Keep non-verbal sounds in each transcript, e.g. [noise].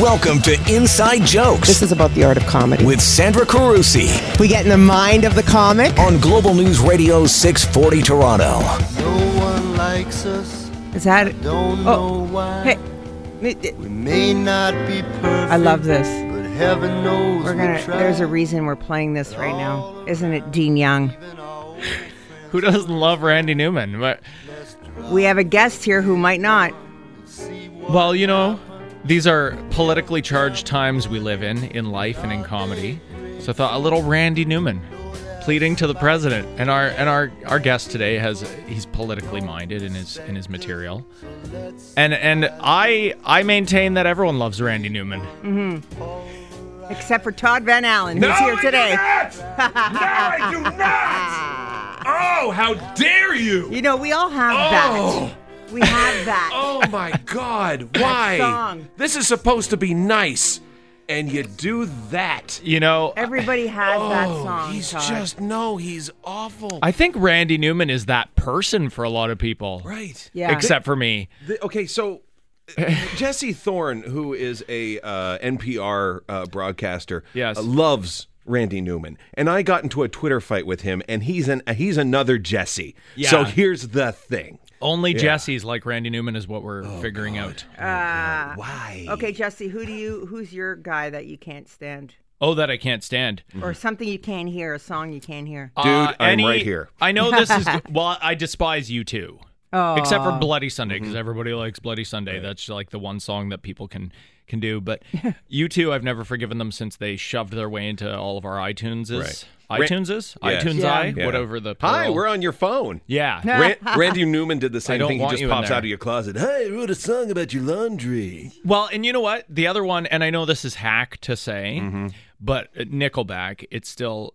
Welcome to Inside Jokes This is about the art of comedy. with Sandra Carusi we get in the mind of the comic. on Global News Radio 640 Toronto. No one likes us. Is that? Don't Oh, know why. Hey, We may not be perfect. I love this. But heaven knows We're gonna. we try. There's a reason we're playing this right now, isn't it, Dean Young? [laughs] Who doesn't love Randy Newman? But, We have a guest here who might not. well, you know, these are politically charged times we live in, in life and in comedy. So I thought a little Randy Newman pleading to the president. And our and our, our guest today has he's politically minded in his in his material. And and I I maintain that everyone loves Randy Newman. Mm-hmm. Except for Todd Van Allen, who's here today. no, I do not. [laughs] Oh, how dare you! You know, we all have Oh. that. We have that. [laughs] Oh my God! Why? song. This is supposed to be nice, and you do that. You know, Everybody has that Oh, song. he's Todd. just no. He's awful. I think Randy Newman is that person for a lot of people. right. Yeah. Except for me. The- okay, so uh, [laughs] Jesse Thorn, who is a uh, NPR uh, broadcaster, Yes. uh, loves Randy Newman, and I got into a Twitter fight with him, and he's an he's another Jesse. Yeah. So here's the thing. Only Jesse's like Randy Newman is what we're oh, figuring out. Oh, ah. Why? Okay, Jesse, who do you? Who's your guy that you can't stand, Oh, that I can't stand. Mm-hmm. or something you can't hear, a song you can't hear? Uh, Dude, I'm right here. I know this is [laughs] well. I despise you too, Oh, except for oh. Bloody Sunday Mm-hmm. because everybody likes Bloody Sunday. That's like the one song that people can can do. But [laughs] U2, I've never forgiven them since they shoved their way into all of our iTuneses. Right. iTuneses, Yes. iTunes Yeah. i, Yeah. whatever the. Hi, we're on your phone. Yeah. Ran- [laughs] Randy Newman did the same thing. He just pops out of your closet. Hey, I wrote a song about your laundry. Well, and you know what? The other one, and I know this is hack to say, Mm-hmm. but Nickelback, it's still.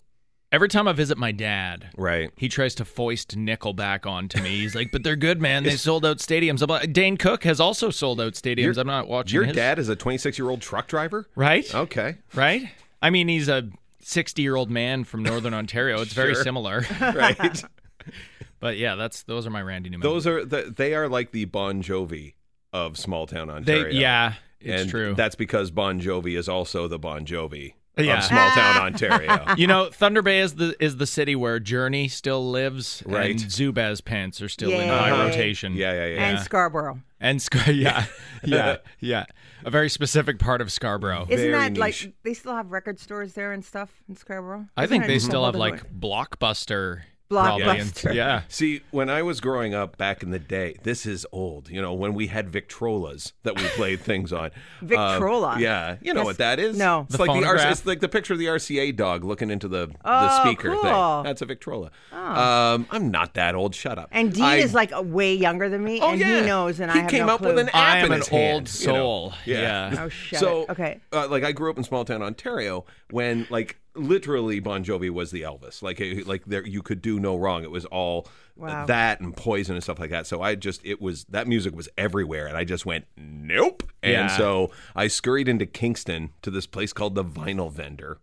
Every time I visit my dad, Right. he tries to foist Nickelback onto me. He's like, "But they're good, man. [laughs] They sold out stadiums." I'm like, Dane Cook has also sold out stadiums. I'm not watching. Your his- dad is a 26 year old truck driver. right? Okay. Right? I mean, he's a 60 year old man from Northern [laughs] Ontario. It's very Sure. similar. [laughs] Right. [laughs] but yeah, that's those are my Randy Newman. Those are the, they are like the Bon Jovi of small town they, Ontario. yeah, it's and true. That's because Bon Jovi is also the Bon Jovi Yeah. of small town Ontario. you know, Thunder Bay is the is the city where Journey still lives, Right. And Zubaz pants are still in high Uh-huh. rotation. yeah, yeah, yeah. and Scarborough. And Scar- [laughs] yeah, yeah, yeah, a very specific part of Scarborough. Isn't Very that niche. like they still have record stores there and stuff in Scarborough? I Isn't think it they just still have like different- Blockbuster. Probably, and- Blockbuster. yeah. See, when I was growing up back in the day, this is old. You know, when we had Victrolas that we played things on. [laughs] Victrola? Um, yeah, you know That's- what that is? no. it's The like the? RC, it's like the picture of the RCA dog looking into the the Oh, speaker cool. thing. That's a Victrola. Um, I'm not that old. Shut up. And Dean I- is like a way younger than me, Oh and yeah, he knows, and he I have came no up clue. with an app I am in an his old hand, you know? soul. Yeah. Yeah. Oh shut so it. Okay. uh, like I grew up in small town Ontario when like literally Bon Jovi was the Elvis. Like like there you could do no wrong. It was all Wow. that and Poison and stuff like that. So I just it was that music was everywhere, and I just went nope. And so I scurried into Kingston to this place called the Vinyl Vendor.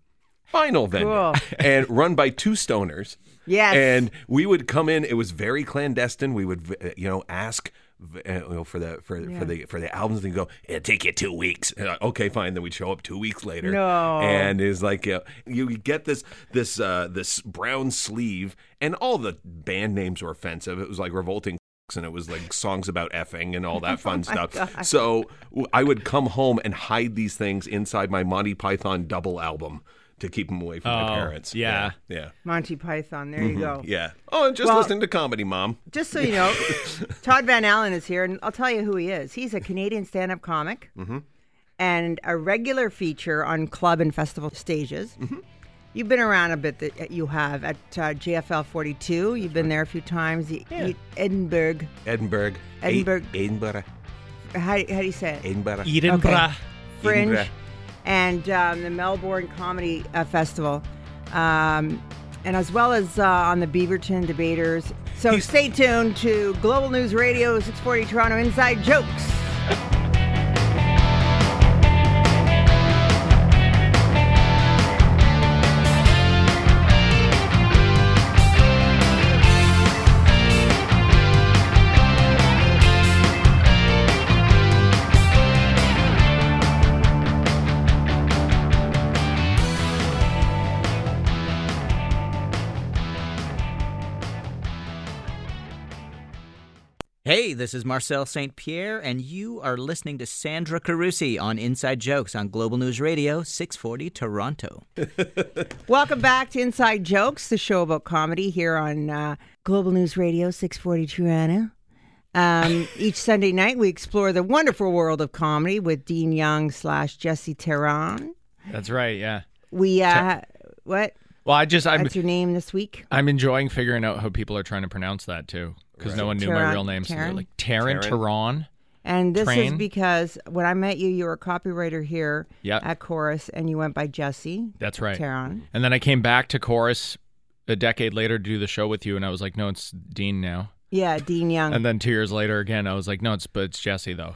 Vinyl vendor, Cool. [laughs] and run by two stoners. Yes. and we would come in. It was very clandestine. We would, you know, ask uh, you know, for the for for the for the albums. And go, it'll take you two weeks. Like, okay, fine. Then we'd show up two weeks later. No. and it's like uh, you get this this uh, this brown sleeve, and all the band names were offensive. It was like revolting. [laughs] And it was like songs about effing and all [laughs] that fun stuff. So I would come home and hide these things inside my Monty Python double album to keep them away from my Oh, parents. yeah. yeah, yeah. Monty Python. There you go. Mm-hmm. Yeah. Oh, and just Well- listening to comedy, mom. Just so you know, [laughs] Todd Van Allen is here, and I'll tell you who he is. He's a Canadian stand-up comic Mm-hmm. and a regular feature on club and festival stages. Mm-hmm. You've been around a bit. That you have at uh, JFL 42. You've been there a few times. You, you- Edinburgh. Edinburgh. Edinburgh. Edinburgh. How, how do you say it? Edinburgh. Edinburgh. Okay. Fringe, Edinburgh. And um, the Melbourne Comedy uh, Festival, um, and as well as uh, on the Beaverton Debaters. So stay tuned to Global News Radio 640 Toronto Inside Jokes. This is Marcel St. Pierre, and you are listening to Sandra Carusi on Inside Jokes on Global News Radio, 640 Toronto. [laughs] Welcome back to Inside Jokes, the show about comedy here on uh, Global News Radio 640 Toronto. Um, [laughs] each Sunday night, we explore the wonderful world of comedy with Dean Young slash Jesse Tehran. That's right. Yeah. We uh, what? Well, I just I'm That's your name this week. I'm enjoying figuring out how people are trying to pronounce that too, because no one knew my real name. So they're like Taryn, Tehran. And this is because when I met you, you were a copywriter here Yep. at Corus, and you went by Jesse That's right. Tehran. And then I came back to Corus a decade later to do the show with you, and I was like, no, it's Dean now. Yeah, Dean Young. And then two years later, again, I was like, no, it's but it's Jesse though.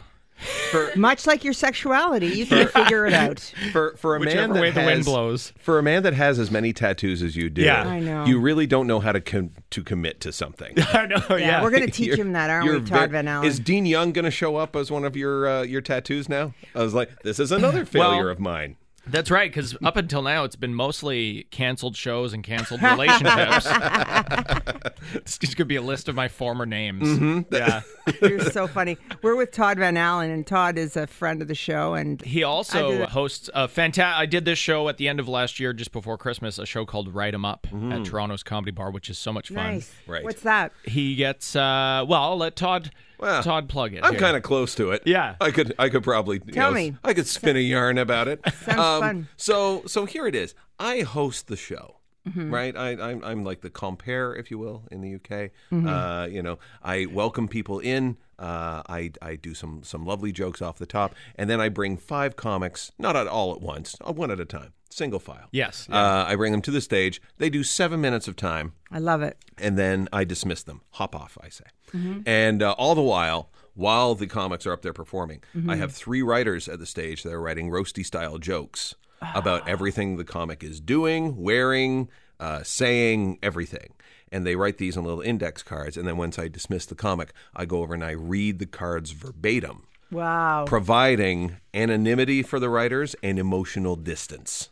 [laughs] Much like your sexuality, you can figure it out. For for a man Whichever that way the wind blows. For a man that has as many tattoos as you do, Yeah. I know. you really don't know how to com- to commit to something. [laughs] I know. Yeah, we're going [laughs] to teach You're- him that, aren't you're we, Todd ve- Van Allen? Is Dean Young going to show up as one of your uh, your tattoos now? I was like, this is another failure Well- of mine. That's right, because up until now, it's been mostly canceled shows and canceled relationships. [laughs] it's just gonna be a list of my former names. Mm-hmm. Yeah. [laughs] You're so funny. We're with Todd Van Allen, and Todd is a friend of the show. And He also hosts a fantastic. I did this show at the end of last year, just before Christmas, a show called Write 'Em Up at Toronto's Comedy Bar, which is so much fun. nice. Right. What's that? He gets uh, well. I'll let Todd Well, Todd plug it. I'm kind of close to it. Yeah. I could I could probably you Tell know, me. I could spin a yarn about it. [laughs] Um, Sounds fun. So so here it is. I host the show. Mm-hmm. Right, I, I'm I'm like the compere, if you will, in the UK. Mm-hmm. Uh, you know, I welcome people in. Uh, I I do some some lovely jokes off the top, and then I bring five comics, not at all at once, uh, one at a time, single file. Yes. Uh, I bring them to the stage. They do seven minutes of time I love it. and then I dismiss them. Hop off, I say. And uh, all the while, while the comics are up there performing, I have three writers at the stage that are writing roasty style jokes about everything the comic is doing, wearing, uh, saying, everything. And they write these on little index cards. And then once I dismiss the comic, I go over and I read the cards verbatim, Wow. providing anonymity for the writers and emotional distance.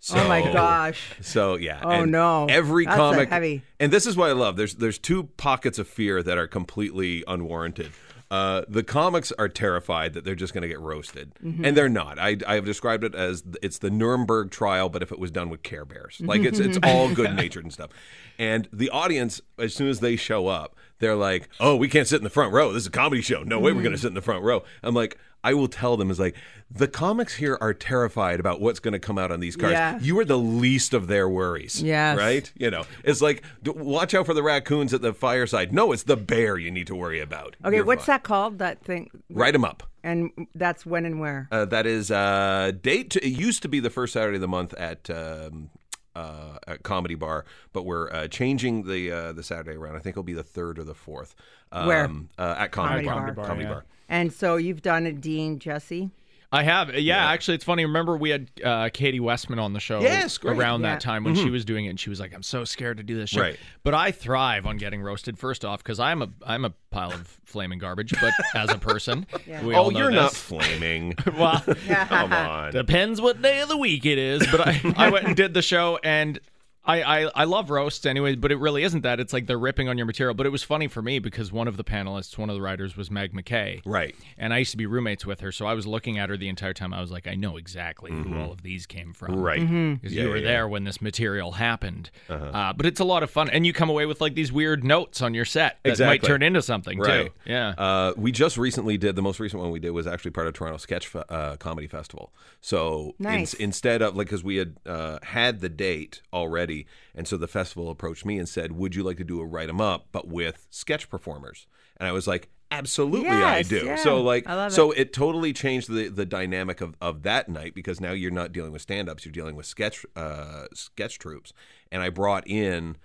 So, oh my gosh. so yeah. Oh, and no. Every That's comic heavy- And this is what I love. There's there's two pockets of fear that are completely unwarranted. Uh, the comics are terrified that they're just going to get roasted, Mm-hmm. and they're not. I I have described it as it's the Nuremberg trial, but if it was done with Care Bears, [laughs] like it's it's all good natured and stuff. And the audience, as soon as they show up, they're like, "Oh, we can't sit in the front row. This is a comedy show. No way, we're Mm-hmm. going to sit in the front row." I'm like, I will tell them is like the comics here are terrified about what's going to come out on these cards. Yeah. You are the least of their worries. Yes. Right? You know, it's like watch out for the raccoons at the fireside. No, it's the bear you need to worry about. Okay, You're what's fine. that called? That thing? Write them up. And that's when and where? Uh, that is uh, date. To, it used to be the first Saturday of the month at. Um, uh, at Comedy Bar, but we're uh, changing the uh, the Saturday around. I think it'll be the third or the fourth. Um, Where? Uh, at Comedy, Comedy Bar. Bar. Bar, Comedy yeah. Bar. And so you've done it, Dean, Jesse. I have. Yeah, actually, it's funny. Remember, we had uh, Katie Westman on the show Yes, great. around Yeah. that time when she was doing it, and she was like, "I'm so scared to do this show." Right. But I thrive on getting roasted. First off, because I'm a I'm a pile of flaming garbage. But [laughs] as a person, [laughs] we all Oh, know you're not flaming. [laughs] well, Come on. depends what day of the week it is. But I I went and did the show, and I, I I love roasts anyway. But it really isn't that. It's like they're ripping on your material. But it was funny for me because one of the panelists, one of the writers, was Meg McKay. Right. And I used to be roommates with her, so I was looking at her the entire time. I was like, I know exactly who all of these came from. Right. Because Yeah, you were yeah, there when this material happened. uh but it's a lot of fun. And you come away with like these weird notes on your set that might turn into something Right. too. Yeah. Uh, we just recently did the most recent one we did was actually part of Toronto Sketch Fe- uh, Comedy Festival. So Nice. instead of like because we had uh, had the date already, and so the festival approached me and said, "Would you like to do a write 'em up but with sketch performers?" And I was like. Absolutely, I do. yeah. So, like, so it. totally changed the the dynamic of, of that night because now you're not dealing with stand ups, you're dealing with sketch uh, sketch troops. And I brought in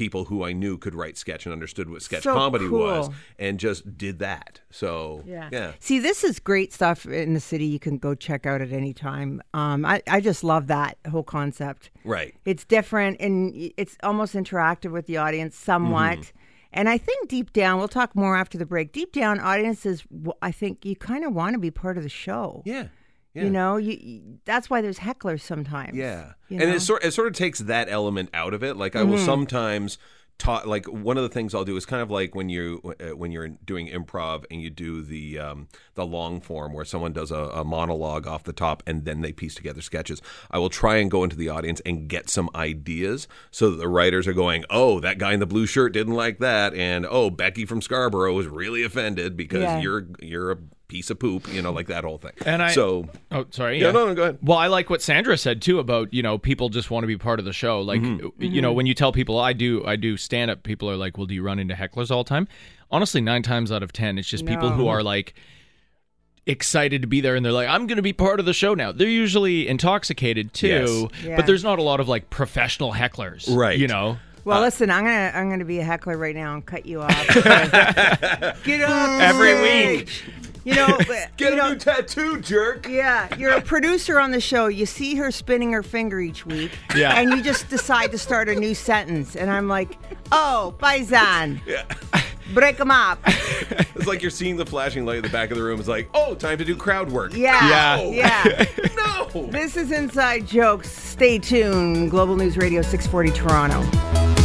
people who I knew could write sketch and understood what sketch So comedy was, and just did that. So yeah, See, this is great stuff in the city. You can go check out at any time. Um, I, I just love that whole concept. right. It's different and it's almost interactive with the audience somewhat. Mm-hmm. And I think deep down, we'll talk more after the break. Deep down, audiences, I think you kind of want to be part of the show. Yeah. Yeah. You know, you, that's why there's hecklers sometimes. Yeah, and know? it sort it sort of takes that element out of it. Like I will sometimes taught like one of the things I'll do is kind of like when you uh, when you're doing improv and you do the um, the long form where someone does a, a monologue off the top and then they piece together sketches. I will try and go into the audience and get some ideas so that the writers are going, oh, that guy in the blue shirt didn't like that, and oh, Becky from Scarborough was really offended because Yeah. you're you're a piece of poop, you know, like that whole thing. And I- so Oh, sorry. yeah, no, no, go ahead. Well, I like what Sandra said too about you know people just want to be part of the show. Like Mm-hmm. you know when you tell people I do I do stand up, people are like, "Well, do you run into hecklers all the time?" Honestly, nine times out of ten, it's just people who are like excited to be there and they're like, "I'm going to be part of the show now." They're usually intoxicated too, Yes. Yeah. but there's not a lot of like professional hecklers, Right. You know. Well, uh, listen, I'm gonna I'm gonna be a heckler right now and cut you off. [laughs] Get up Every stage. You know, [laughs] Get you a know, new tattoo, jerk. Yeah, you're a producer on the show. You see her spinning her finger each week, Yeah. and you just decide to start a new sentence, and I'm like, "Oh, paisan, Yeah. Break them up." [laughs] It's like you're seeing the flashing light in the back of the room. It's like, oh, time to do crowd work. Yeah, No. [laughs] yeah. No. This is Inside Jokes. Stay tuned. Global News Radio 640 Toronto.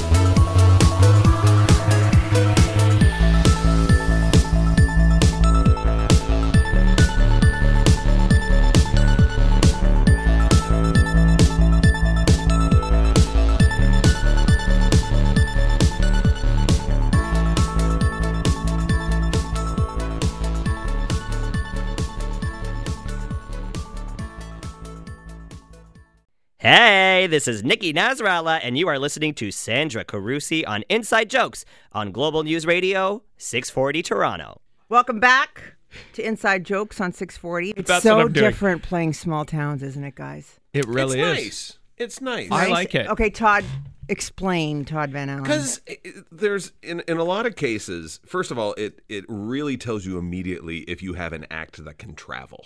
Hey, this is Nikki Nasrallah, and you are listening to Sandra Carusi on Inside Jokes on Global News Radio 640 Toronto. Welcome back to Inside Jokes on 640. It's That's so I'm doing. different playing small towns, isn't it, guys? It really it's is. nice. It's nice. I like it. Okay, Todd, explain Todd Van Allen. Because there's in in a lot of cases, first of all, it it really tells you immediately if you have an act that can travel,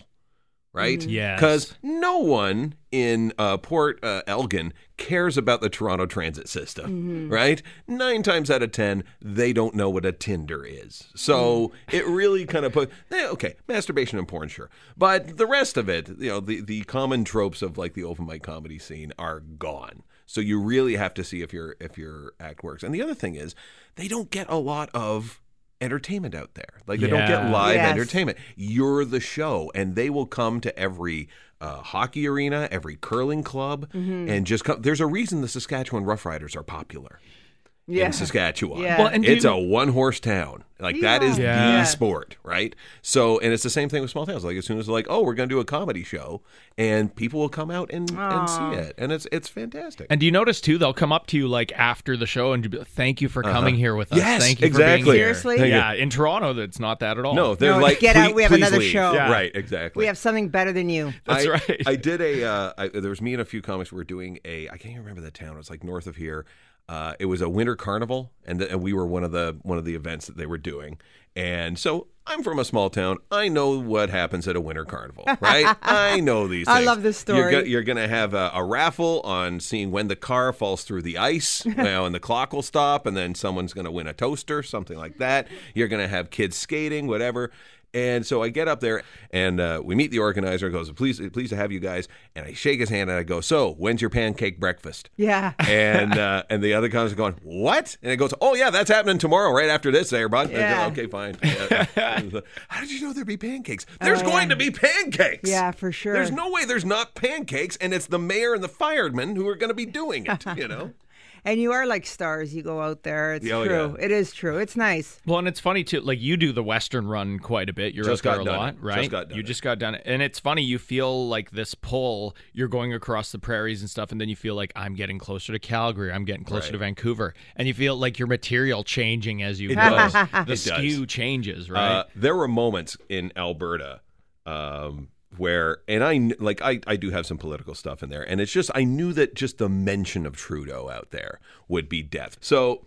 right? Yeah. Because no one in uh, Port uh, Elgin cares about the Toronto transit system, right? Nine times out of ten, they don't know what a Tinder is. So it really kind of put eh, okay, masturbation and porn, sure, but the rest of it, you know, the the common tropes of like the open mic comedy scene are gone. So you really have to see if your if your act works. And the other thing is, they don't get a lot of entertainment out there. Like they don't get live Yes. entertainment. You're the show, and they will come to every uh, hockey arena, every curling club, Mm-hmm. and just come. There's a reason the Saskatchewan Roughriders are popular yeah. in Saskatchewan. Yeah. Well, and it's you- a one horse town. Like that is Yeah. the sport, right? So, and it's the same thing with small towns. Like as soon as they're like, oh, we're going to do a comedy show, and people will come out and, and see it, and it's it's fantastic. And do you notice too? They'll come up to you like after the show and be like, "Thank you for coming here with us. Uh-huh. Yes, Thank you exactly. for being here." Seriously? Thank you. Yeah, in Toronto, that's not that at all. no, they're No, like, get out, we have another leave." show. Yeah. Right, exactly. we have something better than you. that's I, right. I did a. Uh, I, there was me and a few comics. We were doing a. I can't even remember the town. It was like north of here. Uh, it was a winter carnival, and, the, and we were one of the one of the events that they were doing. And so I'm from a small town. I know what happens at a winter carnival, [laughs] right? I know these. I love this You're, story. you're going to have a, a raffle on seeing when the car falls through the ice, [laughs] you know, and the clock will stop, and then someone's going to win a toaster, something like that. You're going to have kids skating, whatever. And so I get up there and uh, we meet the organizer. Goes, please, pleased to have you guys. And I shake his hand and I go, so when's your pancake breakfast? Yeah. and uh, [laughs] and the other comics are going, what? And it goes, oh yeah, that's happening tomorrow, right after this, there, bud. And go, Yeah. okay, fine. [laughs] How did you know there'd be pancakes? There's Oh, going yeah. to be pancakes. Yeah, for sure. There's no way there's not pancakes, and it's the mayor and the firemen who are going to be doing it. You know. And you are like stars. You go out there. It's Oh, true. yeah. It is true. It's nice. Well, and it's funny too. Like you do the Western run quite a bit. You're Just out got there a done lot, it. Just right? got done you it. just got done it, and it's funny. You feel like this pull. You're going across the prairies and stuff, and then you feel like I'm getting closer to Calgary. I'm getting closer Right. to Vancouver, and you feel like your material changing as you It go. does. The It does. skew changes, right? Uh, there were moments in Alberta um, where, and I like I, I do have some political stuff in there, and it's just I knew that just the mention of Trudeau out there would be death. So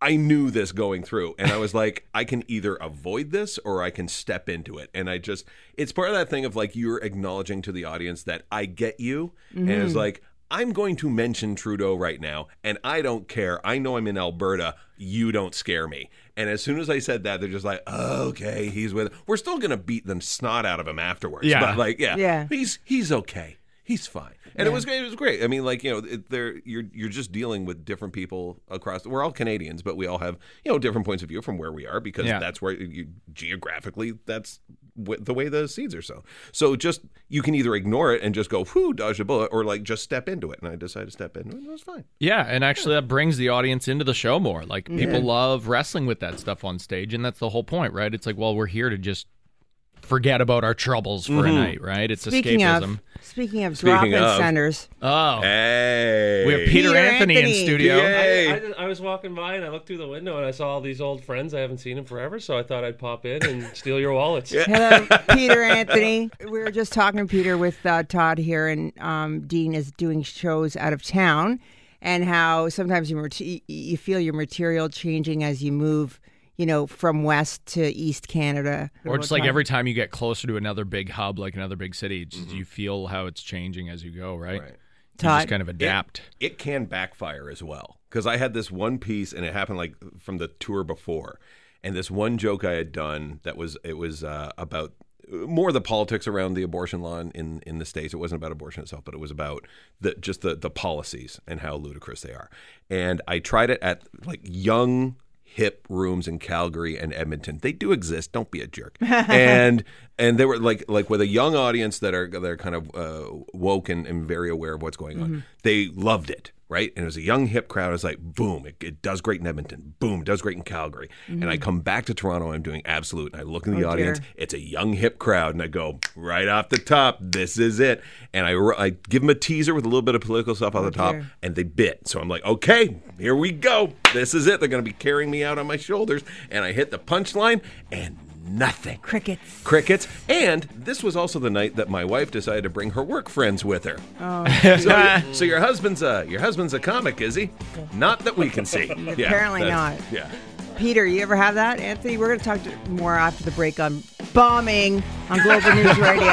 I knew this going through, and I was like, I can either avoid this or I can step into it. And I just, it's part of that thing of like you're acknowledging to the audience that I get you, and it's mm-hmm. like. I'm going to mention Trudeau right now, and I don't care. I know I'm in Alberta. You don't scare me. And as soon as I said that, they're just like, oh, "Okay, he's with." We're still going to beat the snot out of him afterwards. Yeah. but like, yeah, Yeah. he's he's okay. He's fine, and it was it was great. I mean, like you know, it, there you're you're just dealing with different people across. We're all Canadians, but we all have you know different points of view from where we are because Yeah. that's where you geographically that's wh- the way the seeds are sown. So just you can either ignore it and just go whoo dodge a bullet, or like just step into it. And I decided to step into it. and It was fine. Yeah, and actually that brings the audience into the show more. Like people love wrestling with that stuff on stage, and that's the whole point, right? It's like, well, we're here to just forget about our troubles for a night, right? It's Speaking escapism. of speaking of Speaking drop-in of- centers, oh, Hey, we have Peter, Peter Anthony, in Anthony. studio. Yay. I, I, didn't- I was walking by and I looked through the window and I saw all these old friends I haven't seen in forever, so I thought I'd pop in and [laughs] steal your wallets. Hello, [laughs] Peter Anthony. We were just talking Peter with uh, Todd here, and um, Dean is doing shows out of town, and how sometimes you mate- you feel your material changing as you move, you know, from west to East Canada, Or just like every time you get closer to another big hub, like another big city, it's just, you feel how it's changing as you go, right? Right. You Todd? just kind of adapt. it can backfire as well because I had this one piece and it happened like from the tour before, and this one joke I had done that was it was uh, about more the politics around the abortion law in, in in the states. It wasn't about abortion itself, but it was about the just the the policies and how ludicrous they are. And I tried it at like young hip rooms in Calgary and Edmonton. They do exist. Don't be a jerk. [laughs] and and they were like like with a young audience that are that are kind of uh, woke and, and very aware of what's going on. They loved it. Right, and it was a young hip crowd. I was like, boom, it, it does great in Edmonton. Boom, it does great in Calgary. And I mm-hmm. come back to Toronto. I'm doing absolute. And I look in the Oh, audience. dear. It's a young hip crowd, and I go right off the top. This is it. And I, I give them a teaser with a little bit of political stuff off oh, the top, dear. and they bit. So I'm like, okay, here we go. This is it. They're going to be carrying me out on my shoulders. And I hit the punchline, and nothing. crickets. Crickets. And this was also the night that my wife decided to bring her work friends with her. Oh, [laughs] So, [laughs] so your husband's a your husband's a comic, is he? Not that we can see. [laughs] Yeah, Apparently not. Yeah. Peter, you ever have that, Anthony? We're going to talk to more after the break on bombing on Global News Radio,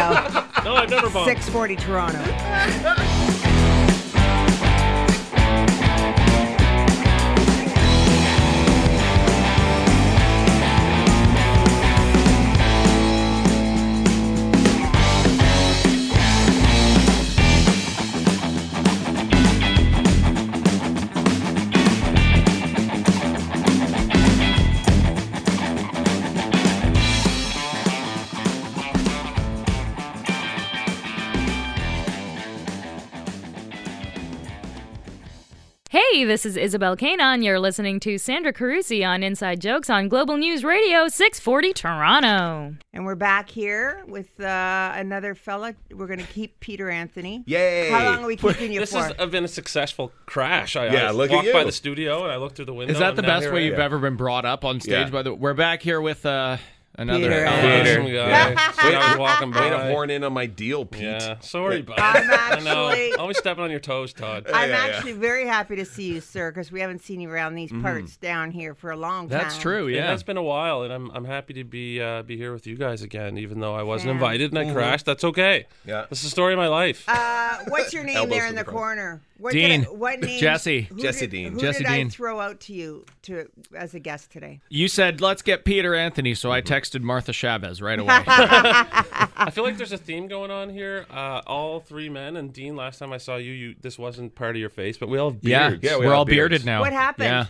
No, I've never bombed. 640 Toronto. This is Isabel Kanon. You're listening to Sandra Carusi on Inside Jokes on Global News Radio 640 Toronto. And we're back here with uh, another fella. We're going to keep Peter Anthony. Yay. How long are we keeping you This for? has been a successful crash. I, Yeah, I look at walked by the studio and I looked through the window. Is that the best way you've am. ever been brought up on stage? Yeah. By the we're back here with uh, another Peter Anthony. Awesome guy. So I was walking Way to by. horn in on my deal, Pete. Yeah, sorry, bud. I'm I know. Always stepping on your toes, Todd. I'm yeah, yeah. actually very happy to see you, sir, because we haven't seen you around these parts down here for a long time. That's true. Yeah, Yeah. it's been a while, and I'm I'm happy to be uh, be here with you guys again. Even though I wasn't Yeah. invited and I crashed, that's okay. Yeah. this is the story of my life. Uh, what's your name there in the the corner? What Dean. I, what name? Jesse. Who Jesse did, Dean. Who Jesse did I throw out to you to as a guest today? You said let's get Peter Anthony, so I texted Martha Chaves right away. [laughs] I feel like there's a theme going on here. Uh, all three men and Dean. Last time I saw you, you this wasn't part of your face, but we all have yeah, beards. Yeah, we we're all all beards. bearded now. What happened? Yeah.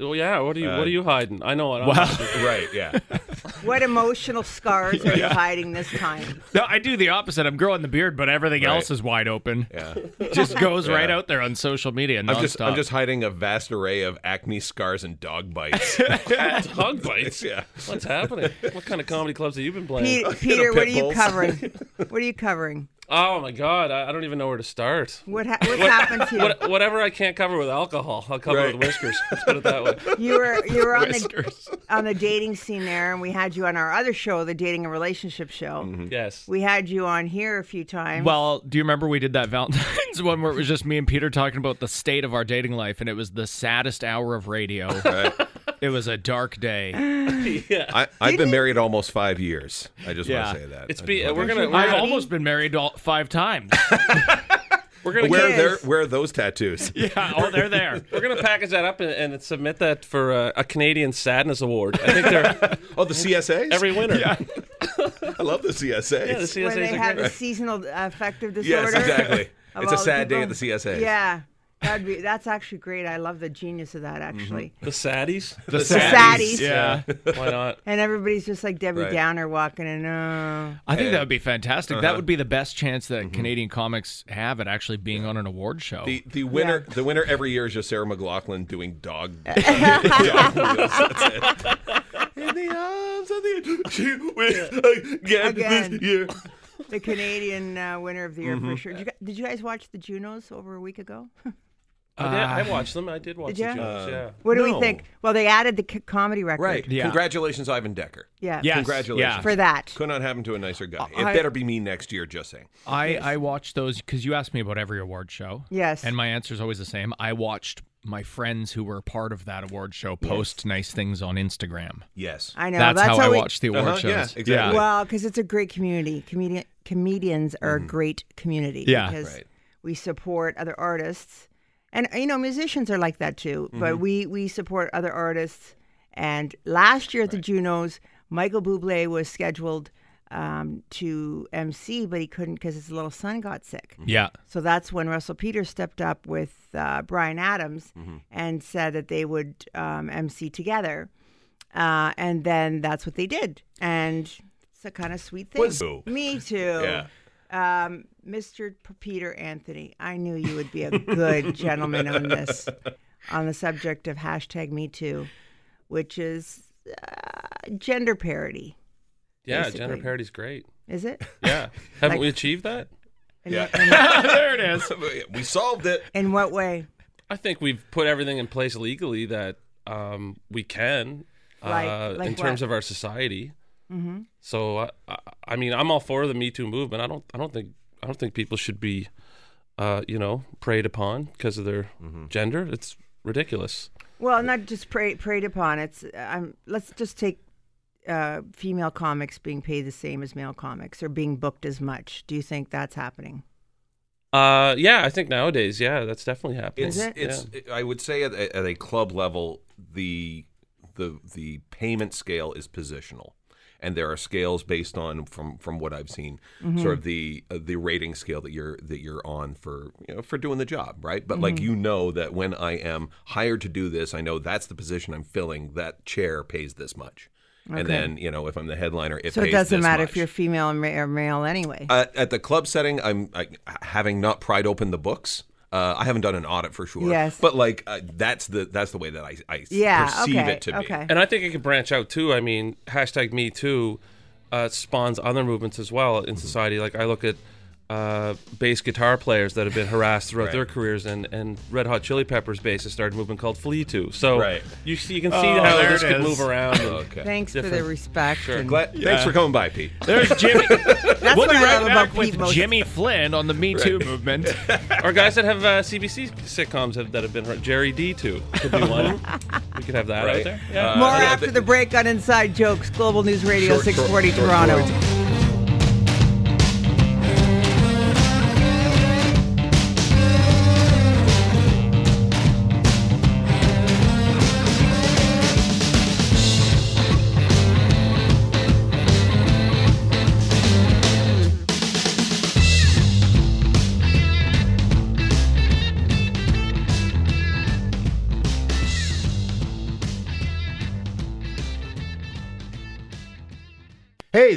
Well, yeah. What are you What are you hiding? I know what. I'm Wow. hiding. [laughs] Right, yeah. [laughs] What emotional scars are you hiding this time? No, I do the opposite. I'm growing the beard, but everything Right. else is wide open. Yeah. [laughs] Just goes right Yeah. out there on social media. I'm just I'm just hiding a vast array of acne scars and dog bites. [laughs] Dog bites. [laughs] yeah. What's happening? What kind of comedy clubs have you been playing? Pe- Peter, what are you bulls. covering? What are you covering? Oh my God, I, I don't even know where to start. What ha- what's happened to you? What, whatever I can't cover with alcohol, I'll cover Right. with whiskers. Let's put it that way. You were you were on the on the dating scene there, and we had you on our other show, the dating and relationship show. Mm-hmm. Yes. We had you on here a few times. Well, do you remember we did that Valentine's [laughs] one where it was just me and Peter talking about the state of our dating life, and it was the saddest hour of radio. [laughs] Right. It was a dark day. [sighs] I, I've been married almost five years. I just Yeah. want to say that. It's I be, we're gonna I've gonna, almost been married all, five times. [laughs] we're gonna where, Yes. are where are those tattoos? [laughs] yeah, oh, they're there. [laughs] we're gonna package that up and, and submit that for a, a Canadian Sadness Award. I think they're [laughs] Oh, the CSAs? every winter. Yeah. I love the CSAs. Yeah, the CSAs when they are have great. the seasonal affective disorder. Yes, exactly. It's a all the sad day at the CSAs. Yeah, that'd be that's actually great. I love the genius of that Mm-hmm. actually. The saddies. The saddies. Yeah. [laughs] Why not? And everybody's just like Debbie Right. Downer walking in. Oh, I think that would be fantastic. Uh-huh. That would be the best chance that Mm-hmm. Canadian comics have at actually being on an award show. The the winner the winner every year is just Sarah McLachlan doing dog. dog wheels. That's it. In the arms of the [laughs] she will again, Again. this year. the Canadian uh, winner of the year Mm-hmm. for sure. Did you, gu- did you guys watch the Junos over a week ago? [laughs] I, did, I watched them. I did watch Did the ya? Junos, yeah. What do No. we think? Well, they added the c- comedy record. Right. Yeah. Congratulations, Ivan Decker. Yeah. Yes, Congratulations. yeah. For that. Could not happen to a nicer guy. It I- better be me next year, just saying. I, I watched those because you asked me about every award show. Yes. And my answer is always the same. I watched my friends who were part of that award show post nice things on Instagram. Yes. I know. That's, how, I we- watch the award Uh-huh, shows. yeah, exactly. Well, because it's a great community. Comedian comedians are a great community. Mm-hmm. Yeah. Because Right. we support other artists, and you know musicians are like that too. Mm-hmm. But we we support other artists. And last year at the Junos, Michael Bublé was scheduled um, to MC, but he couldn't because his little son got sick. Yeah. So that's when Russell Peters stepped up with uh, Bryan Adams Mm-hmm. and said that they would um, MC together. Uh, and then that's what they did. And it's a kind of sweet thing. Was- Me too. Yeah. Um, Mr. Peter Anthony, I knew you would be a good gentleman on this, on the subject of hashtag Me Too, which is uh, gender parity. Yeah, Basically. gender is great. Is it? [laughs] Yeah. Haven't Like- we achieved that? In, Yeah. in, [laughs] there it is. we solved it. in what way? I think we've put everything in place legally that um, we can Like- uh, like in terms of our society. Mm-hmm. So I, I mean, I'm all for the Me Too movement. I don't. I don't think. I don't think people should be, uh, you know, preyed upon because of their gender. It's ridiculous. Well, not just prey, preyed upon. It's um, let's just take uh, female comics being paid the same as male comics or being booked as much. Do you think that's happening? Uh, yeah, I think nowadays, yeah, that's definitely happening. It's it? it's. I would say at, at a club level, the the the payment scale is positional, and there are scales based on from from what I've seen, sort of the uh, the rating scale that you're that you're on for you know for doing the job, right? But like you know that when I am hired to do this, I know that's the position I'm filling. That chair pays this much. And then, you know, if I'm the headliner, it so it doesn't matter much. if you're female or male anyway. At, at the club setting, I'm I, having not pried open the books. Uh, I haven't done an audit for sure. Yes. but like uh, that's the that's the way that I, I yeah. perceive okay. it to be. And I think it could branch out too. I mean, hashtag Me Too uh, spawns other movements as well in society. Like I look at uh, bass guitar players that have been harassed throughout Right. their careers, and, and Red Hot Chili Peppers bassists started a movement called Flea Too. So Right. you see, you can see Oh, how there this it could is. move around. and- Okay. Thanks for the respect. Sure. and- Glad, Thanks for coming by, Pete. There's [laughs] Jimmy. That's we'll what be I right love back about with Pete Mosby. Jimmy Flynn on the Me Too movement. [laughs] or guys that have uh, CBC sitcoms have, that have been hurt. Gerry Dee too could be one. we could have that Right. out there. Yeah. Uh, More yeah, after the- the break on Inside Jokes, Global News Radio, Short, short, 640 short Toronto. stories.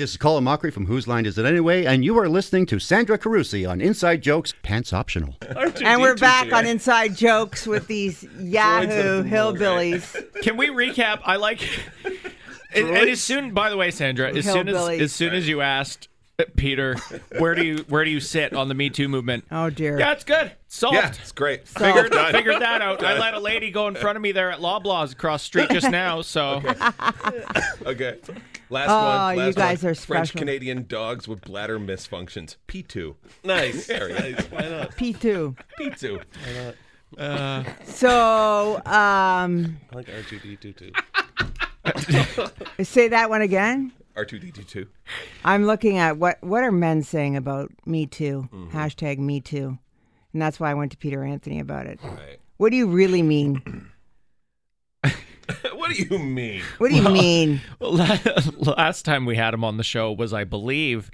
This is Colin Mochrie from Whose Line Is It Anyway? And you are listening to Sandra Carusi on Inside Jokes, Pants Optional. And we're back on Inside Jokes with these [laughs] Yahoo hillbillies. Can we recap? I like. [laughs] And, and as soon, by the way, Sandra, as soon as Hillbillies. as soon as you asked Peter, where do you where do you sit on the Me Too movement? Oh, dear. Yeah, it's good. Solved. Yeah, it's great. Figured, Done. figured that out. I let a lady go in front of me there at Loblaws across the street just now. So Okay. [laughs] Last Oh, one. you guys one. are French. Canadian dogs with bladder misfunctions. P2. nice. [laughs] There we go. nice. Why not? P2. P2. Why not? So, um, I like R2D2 too. [laughs] say that one again. R2D2. I'm looking at what what are men saying about Me Too? Mm-hmm. Hashtag Me Too, and that's why I went to Peter Anthony about it. Right. What do you really mean? What [clears throat] What do you mean? What do you mean? [laughs] Well, last time we had him on the show was, I believe,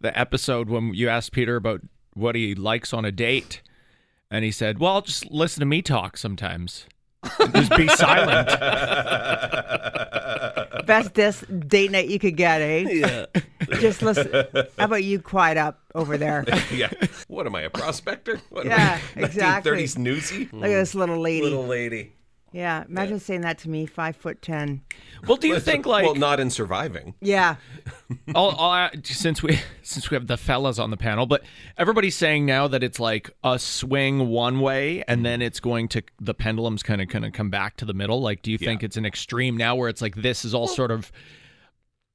the episode when you asked Peter about what he likes on a date, and he said, "Well, I'll just listen to me talk sometimes." [laughs] just be silent. [laughs] Best dis- date night you could get, eh? Yeah. Just listen. How about you quiet up over there? [laughs] yeah. What am I, a prospector? What Yeah, am I, [laughs] exactly. 1930s newsy? Look at this little lady. Little lady. Yeah, imagine saying that to me, five foot ten. Well, do you think like Well, not in surviving. Yeah, [laughs] I'll, I'll, since we [laughs] since we have the fellas on the panel, but everybody's saying now that it's like a swing one way, and then it's going to the pendulum's kind of going to come back to the middle. Like, do you think it's an extreme now where it's like this is all sort of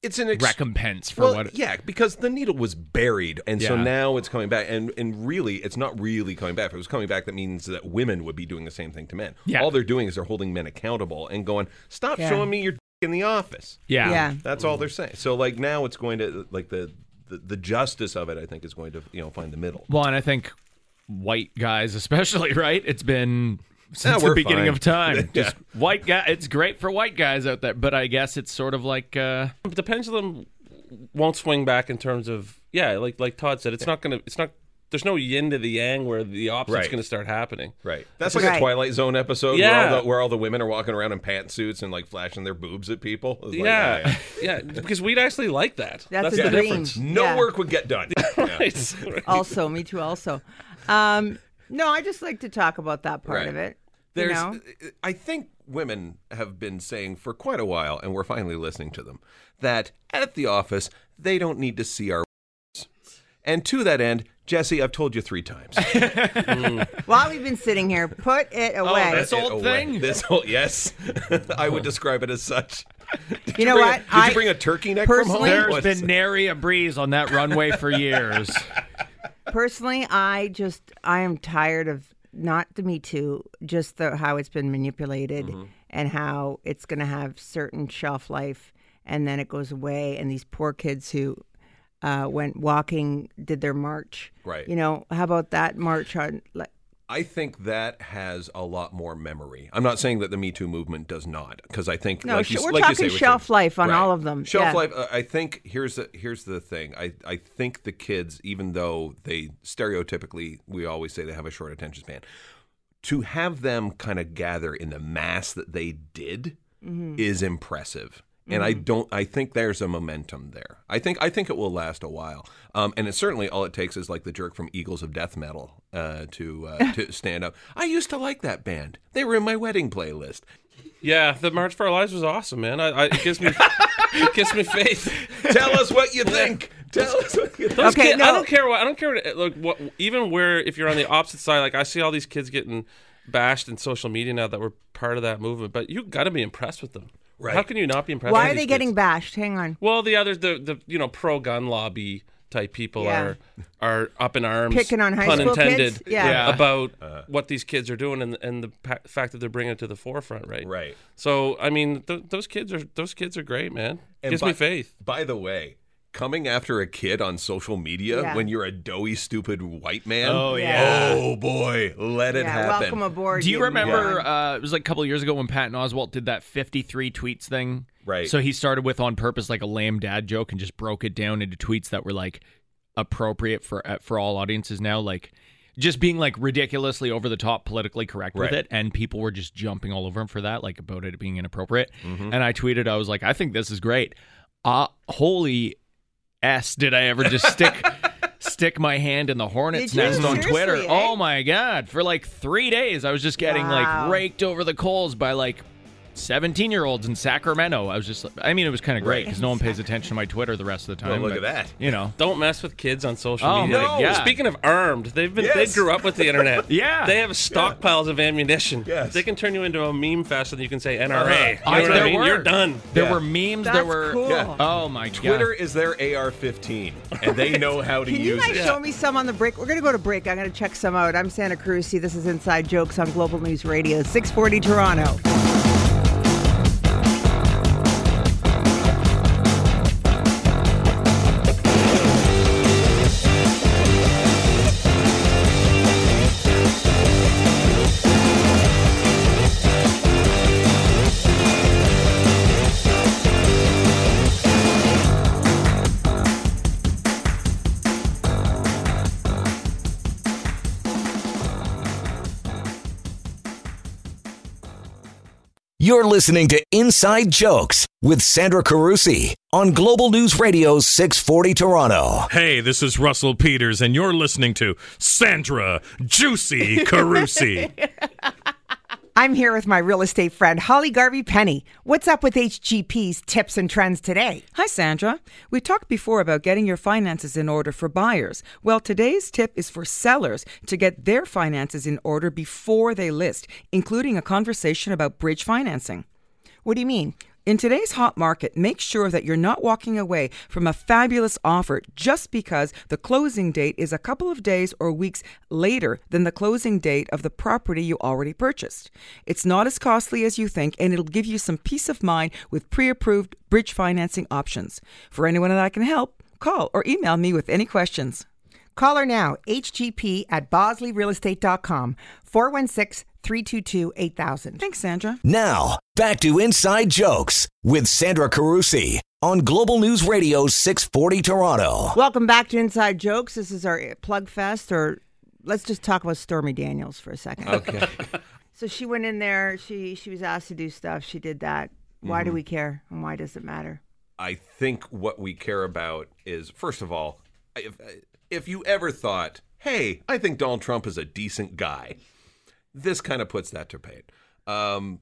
It's an ex- recompense for well, what? yeah, because the needle was buried, and so now it's coming back, and and really, it's not really coming back. If it was coming back, that means that women would be doing the same thing to men. Yeah. All they're doing is they're holding men accountable and going, "Stop Yeah. showing me your in the office." yeah, yeah. That's all they're saying. So like now, it's going to like the the, the justice of it. I think is going to you know find the middle. Well, and I think white guys, especially, [laughs] right? It's been since the we're beginning fine. of [laughs] time. Yeah. Just white guy. It's great for white guys out there, but I guess it's sort of like. uh the pendulum won't swing back in terms of yeah, like like Todd said, it's not gonna. It's not. There's no yin to the yang where the opposite's Right. going to start happening. Right. That's like a Twilight Zone episode Yeah. where, all the, where all the women are walking around in pantsuits and like flashing their boobs at people. Like, yeah, ah, [laughs] yeah, because we'd actually like that. That's the a dream. difference. No Yeah. work would get done. [laughs] Yeah. Right. Also, me too. Also, um, no, I just like to talk about that part Right. of it. There's, you know, I think women have been saying for quite a while, and we're finally listening to them, that at the office they don't need to see our. [laughs] And to that end, Jesse, I've told you three times. [laughs] Hmm. while we've been sitting here, put it away. Oh, away. This It old away. thing? This whole yes, [laughs] I would describe it as such. Did You know bring a- what? did I- you bring a turkey neck from home? personally- There's What's- been nary a breeze on that runway for years. Personally, I just I am tired of not the Me Too, just the how it's been manipulated Mm-hmm. and how it's going to have certain shelf life and then it goes away. And these poor kids who uh, went walking, did their march. Right. You know, how about that march on? like, I think that has a lot more memory. I'm not saying that the Me Too movement does not, because I think No, like you, we're like you talking say, we should- shelf life on Right. all of them. Shelf Yeah. life. Uh, I think here's the here's the thing. I I think the kids, even though they stereotypically we always say they have a short attention span, to have them kind of gather in the mass that they did Mm-hmm. is impressive. And I don't. I think there's a momentum there. I think. I think it will last a while. Um, and it's certainly all it takes is like the jerk from Eagles of Death Metal uh, to uh, [laughs] to stand up. I used to like that band. They were in my wedding playlist. Yeah, the March for Our Lives was awesome, man. I, I, it gives me [laughs] it gives me faith. [laughs] Tell us what you think. Tell us what you think. Okay, kid- no. I don't care what I don't care what, look what even where if you're on the opposite side like I see all these kids getting bashed in social media now that were part of that movement but you got to be impressed with them. Right. How can you not be impressed why are they getting kids? bashed? Hang on. Well, the others the the you know pro gun lobby type people Yeah. are are up in arms Picking on high pun school intended kids? Yeah. Yeah. about uh. what these kids are doing and and the pa- fact that they're bringing it to the forefront, right? Right. So, I mean, th- those kids are those kids are great, man. And Gives by, me faith. By the way, coming after a kid on social media Yeah. when you're a doughy, stupid white man. Oh, yeah. Oh boy, let it yeah, happen. welcome aboard. Do you remember? moron. Uh, it was like a couple of years ago when Patton Oswalt did that 53 tweets thing. Right. So he started with on purpose like a lame dad joke and just broke it down into tweets that were like appropriate for uh, for all audiences now, like just being like ridiculously over the top, politically correct with it, and people were just jumping all over him for that, like about it being inappropriate. Mm-hmm. And I tweeted, I was like, I think this is great. Uh holy s, did I ever just stick. [laughs] Stick my hand in the hornet's Did you? nest on Seriously, Twitter. eh? Oh my god! For like three days, I was just getting Wow. like raked over the coals by like 17 year olds in Sacramento. I was just, I mean, it was kind of great because no one pays attention to my Twitter the rest of the Well, time. look but, at that. You know, Don't mess with kids on social Oh, media. my God. Speaking of armed, they've been Yes. they grew up with the internet. [laughs] Yeah. They have stockpiles of ammunition. Yes. They can turn you into a meme fest and you can say NRA. Uh-huh. You know I- what I mean? were. You're done. there Yeah. were memes. That's there were. cool. Yeah. Oh my Twitter god. is their AR-15, and they know how to Can you use guys it. show me some on the break? We're going to go to break. I'm going to check some out. I'm Santa Cruz. See, This is Inside Jokes on Global News Radio, 640 Toronto. You're listening to Inside Jokes with Sandra Carusi on Global News Radio 640 Toronto. Hey, this is Russell Peters, and you're listening to Sandra Juicy Carusi. [laughs] I'm here with my real estate friend, Holly Garvey Penny. What's up with HGP's tips and trends today? Hi, Sandra. We talked before about getting your finances in order for buyers. Well, today's tip is for sellers to get their finances in order before they list, including a conversation about bridge financing. What do you mean? In today's hot market, make sure that you're not walking away from a fabulous offer just because the closing date is a couple of days or weeks later than the closing date of the property you already purchased. It's not as costly as you think, and it'll give you some peace of mind with pre approved bridge financing options. For anyone that I can help, call or email me with any questions. Call her now, hgp at bosleyrealestate.com, 416 322 8000. Thanks, Sandra. Now, back to Inside Jokes with Sandra Carusi on Global News Radio 640 Toronto. Welcome back to Inside Jokes. This is our plug fest, or let's just talk about Stormy Daniels for a second. Okay. [laughs] So she went in there, she, she was asked to do stuff, she did that. Why do mm-hmm. we care, and why does it matter? I think what we care about is, first of all, if, if you ever thought, hey, I think Donald Trump is a decent guy, this kind of puts that to pain. Um,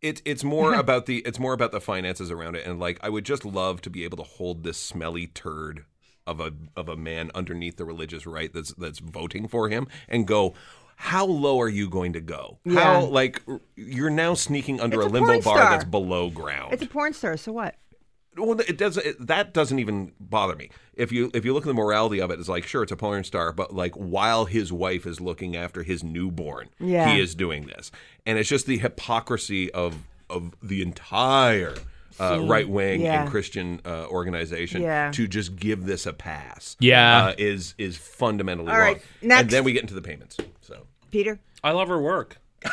it, it's [laughs] more about the it's more about the finances around it, and like I would just love to be able to hold this smelly turd of a of a man underneath the religious right that's that's voting for him and go. How low are you going to go? Yeah. How like you're now sneaking under It's a a limbo bar that's below ground. It's a porn star, so what? Well, it doesn't. It, that doesn't even bother me. If you if you look at the morality of it, it's like sure, it's a porn star, but like while his wife is looking after his newborn, Yeah. he is doing this, and it's just the hypocrisy of of the entire uh, right wing yeah. and Christian uh, organization Yeah. to just give this a pass. Yeah. uh, is is fundamentally All wrong. right, next. And then we get into the payments. So Peter? I love her work. [laughs]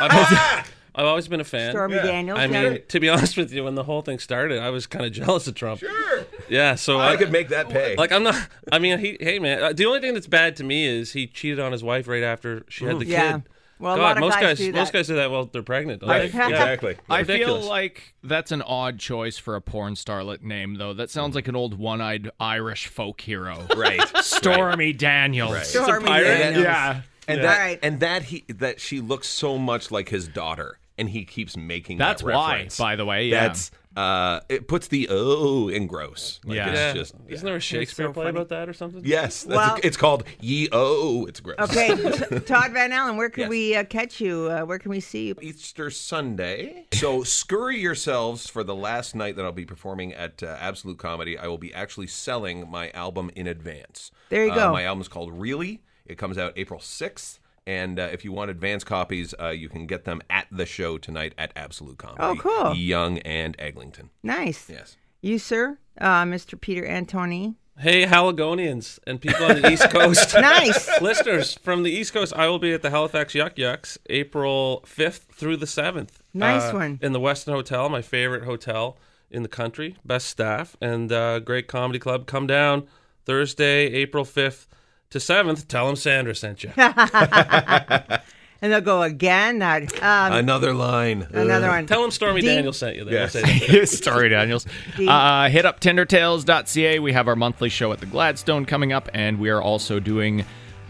I've, I've always been a fan. Stormy Daniels? I yeah. mean, to be [laughs] honest with you, when the whole thing started, I was kind of jealous of Trump. sure, Yeah, so I could make that pay. Like I'm not. I mean, he. Hey, man. uh, The only thing that's bad to me is he cheated on his wife right after she had the Yeah. kid. Well, a God, lot of most guys do most that. guys do that while they're pregnant. don't Right. Yeah. exactly. I feel like that's an odd choice for a porn starlet name, though. That sounds like an old one-eyed Irish folk hero. [laughs] right, Stormy Daniels. Right. Stormy. Daniels. Yeah. and Yeah. that Alright. and that he that she looks so much like his daughter, and he keeps making That's that why, by the way. Yeah. That's uh, it puts the oh in gross. Like, Yeah. it's Yeah. just Isn't there a Shakespeare so play funny. about that or something? yes. That's Well- it's called ye oh. It's gross. Okay, [laughs] Todd Van Allen, where can Yes. we uh, catch you? Uh, where can we see you? Easter Sunday. So scurry yourselves for the last night that I'll be performing at uh, Absolute Comedy. I will be actually selling my album in advance. There you Uh, go. my album's called Really. It comes out April 6th. And uh, if you want advance copies, uh, you can get them at the show tonight at Absolute Comedy. Oh, cool. Young and Eglinton. Nice. Yes. You, sir, uh, Mr. Peter Antoni. Hey, Haligonians and people on the East Coast. [laughs] Nice. Listeners from the East Coast, I will be at the Halifax Yuk Yuk's April 5th through the 7th. Nice Uh, one. In the Westin Hotel, my favorite hotel in the country. Best staff and uh, great comedy club. Come down Thursday, April 5th to 7th. Tell them Sandra sent you. [laughs] And they'll go again. That um, Another line. another Ugh. one. Tell them Stormy Dean? Daniels sent you there. Yes. Say that. [laughs] Story Daniels. Dean. Uh, hit up tendertales.ca. We have our monthly show at the Gladstone coming up, and we are also doing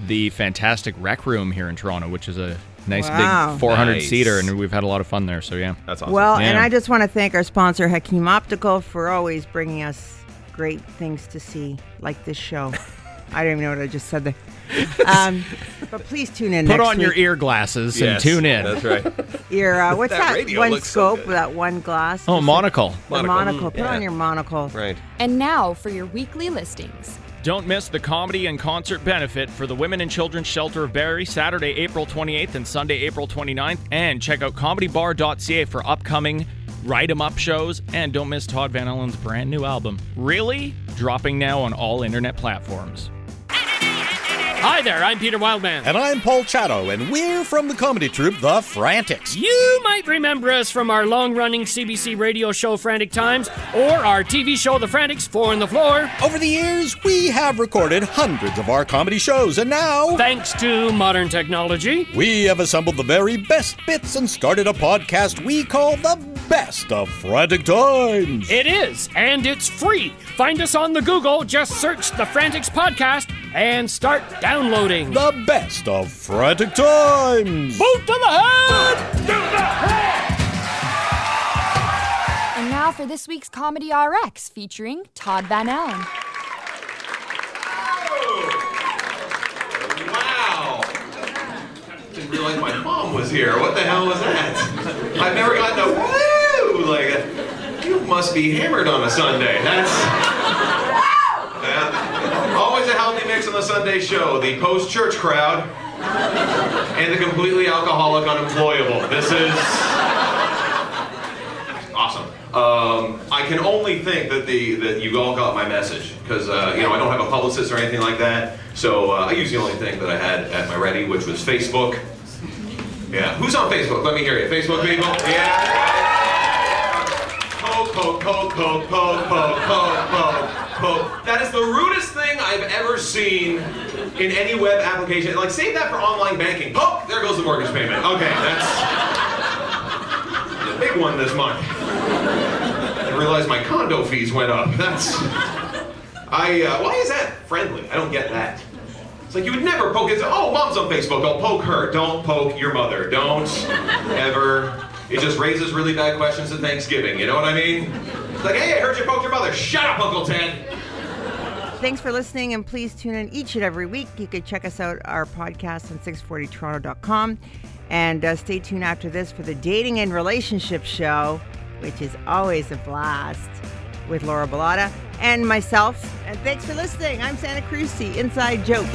the fantastic Rec Room here in Toronto, which is a nice Wow. big 400 Nice. seater, and we've had a lot of fun there. So yeah, That's awesome. Well, and I just want to thank our sponsor, Hakim Optical, for always bringing us great things to see, like this show. I don't even know what I just said there. Um, [laughs] but please tune in put next on your week. ear glasses Yes, and tune in. That's right. [laughs] Your, uh, what's That that, radio one looks so scope, good. that one glass? Oh, monocle. The Monocle. monocle. Put Yeah. on your monocle. right. And now for your weekly listings. Don't miss the comedy and concert benefit for the Women and Children's Shelter of Barrie, Saturday, April 28th and Sunday, April 29th. And check out comedybar.ca for upcoming Write 'em Up shows. And don't miss Todd Van Allen's brand new album, Really? Dropping now on all internet platforms. Hi there, I'm Peter Wildman. And I'm Paul Chato, and we're from the comedy troupe The Frantics. You might remember us from our long running CBC radio show Frantic Times or our TV show The Frantics Four on the Floor. Over the years, we have recorded hundreds of our comedy shows, and now, Thanks to modern technology, we have assembled the very best bits and started a podcast we call The best of frantic times. It is, and it's free. Find us on the Google, just search the Frantics Podcast and start downloading. The best of frantic times. Boot to the head! To the head! And now for this week's Comedy RX featuring Todd Van Allen. Wow. Didn't realize my mom was here. What the hell was that? I've never gotten a woo like a, you must be hammered on a Sunday. That's always a healthy mix on the Sunday show. The post-church crowd and the completely alcoholic unemployable. This is awesome. Um, I can only think that the that you all got my message because uh, you know I don't have a publicist or anything like that. So uh, I used the only thing that I had at my ready, which was Facebook. Yeah, who's on Facebook? Let me hear you. Facebook people. Yeah. Poke, poke, poke, poke, poke, poke, poke, poke. That is the rudest thing I've ever seen in any web application. Like save that for online banking. Poke. There goes the mortgage payment. Okay, that's a big one this month. I realized my condo fees went up. That's. I. Uh, why is that friendly? I don't get that. It's like you would never poke it. Oh, mom's on Facebook. I'll poke her. Don't poke your mother. Don't ever. It just raises really bad questions at Thanksgiving. You know what I mean? It's like, hey, I heard you poked your mother. Shut up, Uncle Ted. Thanks for listening, and please tune in each and every week. You can check us out our podcast on 640toronto.com. And uh, stay tuned after this for the dating and relationship show, which is always a blast with Laura Bilotta and myself. And thanks for listening. I'm Sandra Carusi, Inside Joke.